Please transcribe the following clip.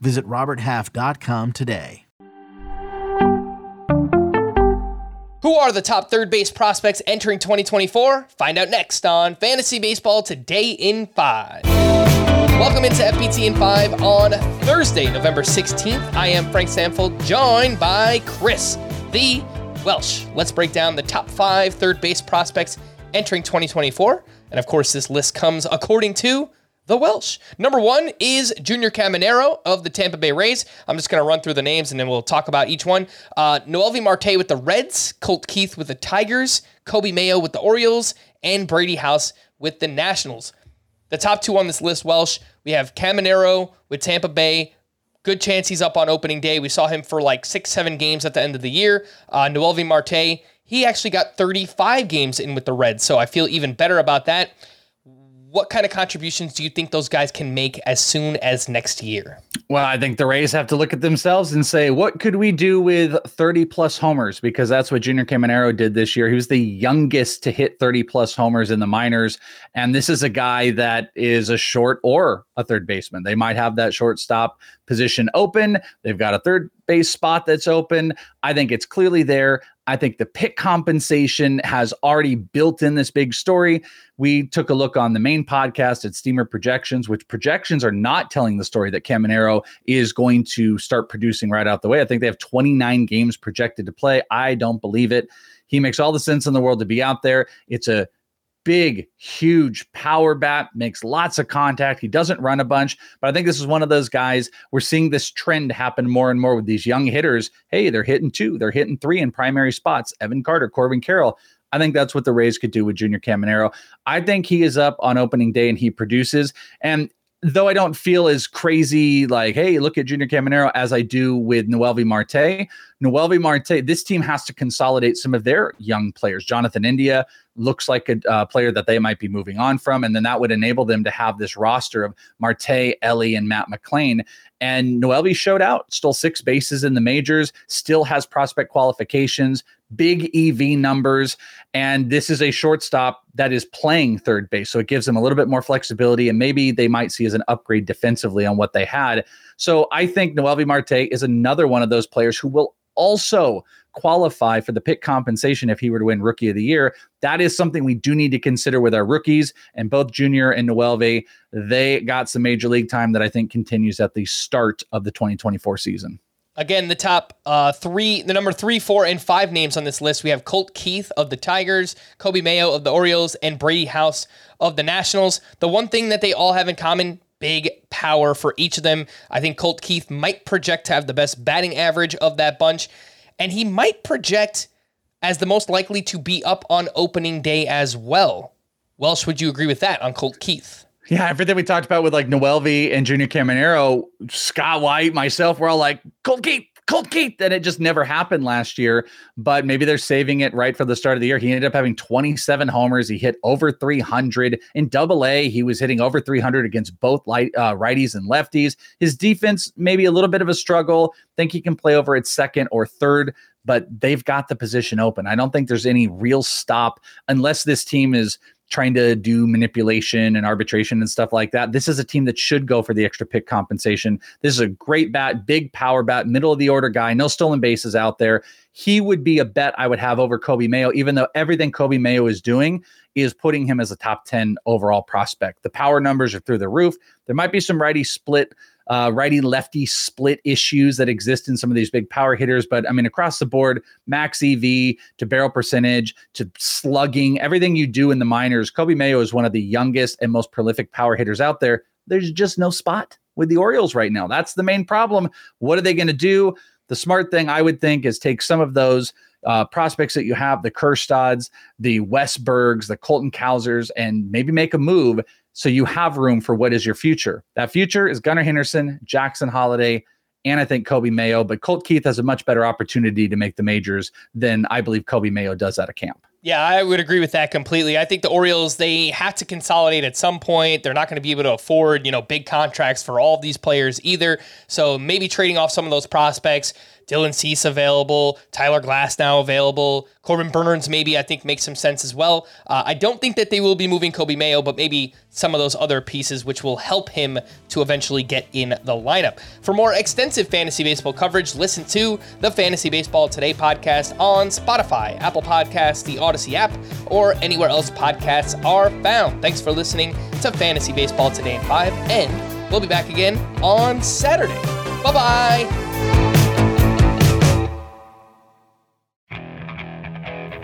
Visit RobertHalf.com today. Who are the top third base prospects entering 2024? Find out next on Fantasy Baseball Today in 5. Welcome into FBT in 5 on Thursday, November 16th. I am Frank Stampfl, joined by Chris, the Welsh. Let's break down the top five third base prospects entering 2024. And of course, this list comes according to the Welsh. Number one is Junior Caminero of the Tampa Bay Rays. I'm just going to run through the names and then we'll talk about each one. Uh, Noelvi Marte with the Reds, Colt Keith with the Tigers, Coby Mayo with the Orioles, and Brady House with the Nationals. The top two on this list, Welsh, we have Caminero with Tampa Bay. Good chance he's up on opening day. We saw him for like six, seven games at the end of the year. Uh, Noelvi Marte, he actually got 35 games in with the Reds, so I feel even better about that what kind of contributions do you think those guys can make as soon as next year? Well, I think the Rays have to look at themselves and say, what could we do with 30 plus homers? Because that's what Junior Caminero did this year. He was the youngest to hit 30 plus homers in the minors. And this is a guy that is a short or a third baseman. They might have that shortstop position open. They've got a third base spot that's open. I think it's clearly there. I think the pick compensation has already built in this big story. We took a look on the main podcast at Steamer Projections, which projections are not telling the story that Caminero is going to start producing right out the way. I think they have 29 games projected to play. I don't believe it. He makes all the sense in the world to be out there. It's a big, huge power bat, makes lots of contact. He doesn't run a bunch, but I think this is one of those guys. We're seeing this trend happen more and more with these young hitters. Hey, they're hitting two, they're hitting three in primary spots. Evan Carter, Corbin Carroll. I think that's what the Rays could do with Junior Caminero. I think he is up on opening day and he produces. And though I don't feel as crazy like, hey, look at Junior Caminero as I do with Noelvi Marte. Noelvi Marte, this team has to consolidate some of their young players. Jonathan India looks like a uh, player that they might be moving on from, and then that would enable them to have this roster of Marte, Elly, and Matt McLain. And Noelvi showed out, stole six bases in the majors, still has prospect qualifications, big EV numbers. And this is a shortstop that is playing third base. So it gives them a little bit more flexibility. And maybe they might see as an upgrade defensively on what they had. So I think Noelvi Marte is another one of those players who will also qualify for the pick compensation if he were to win rookie of the year. That is something we do need to consider with our rookies. And both Junior and Noelvi, they got some major league time that I think continues at the start of the 2024 season. Again, the top uh, three, the number three, four, and five names on this list. We have Colt Keith of the Tigers, Coby Mayo of the Orioles, and Brady House of the Nationals. The one thing that they all have in common big power for each of them. I think Colt Keith might project to have the best batting average of that bunch, and he might project as the most likely to be up on opening day as well. Welsh, would you agree with that on Colt Keith? Yeah, everything we talked about with like Noelvi and Junior Caminero, Scott White, myself, we're all like, Colt Keith, Colt Keith, and it just never happened last year. But maybe they're saving it right for the start of the year. He ended up having 27 homers. He hit over 300 in Double A. He was hitting over 300 against both light, uh, righties and lefties. His defense maybe a little bit of a struggle. Think he can play over at second or third, but they've got the position open. I don't think there's any real stop unless this team is trying to do manipulation and arbitration and stuff like that. This is a team that should go for the extra pick compensation. This is a great bat, big power bat, middle of the order guy, no stolen bases out there. He would be a bet I would have over Coby Mayo, even though everything Coby Mayo is doing is putting him as a top 10 overall prospect. The power numbers are through the roof. There might be some righty split uh, righty lefty split issues that exist in some of these big power hitters. But I mean, across the board, max EV to barrel percentage to slugging, everything you do in the minors, Coby Mayo is one of the youngest and most prolific power hitters out there. There's just no spot with the Orioles right now. That's the main problem. What are they going to do? The smart thing I would think is take some of those uh, prospects that you have, the Kjerstads, the Westburgs, the Colton Cowsers, and maybe make a move so you have room for what is your future. That future is Gunnar Henderson, Jackson Holliday, and I think Coby Mayo. But Colt Keith has a much better opportunity to make the majors than I believe Coby Mayo does out of camp. Yeah, I would agree with that completely. I think the Orioles they have to consolidate at some point. They're not going to be able to afford, you know, big contracts for all of these players either. So maybe trading off some of those prospects, Dylan Cease available, Tyler Glasnow available, Corbin Burnes maybe I think makes some sense as well. Uh, I don't think that they will be moving Coby Mayo, but maybe some of those other pieces which will help him to eventually get in the lineup. For more extensive fantasy baseball coverage, listen to the Fantasy Baseball Today podcast on Spotify, Apple Podcasts, the Audacy app, or anywhere else podcasts are found. Thanks for listening to Fantasy Baseball Today in 5, and we'll be back again on Saturday. Bye bye.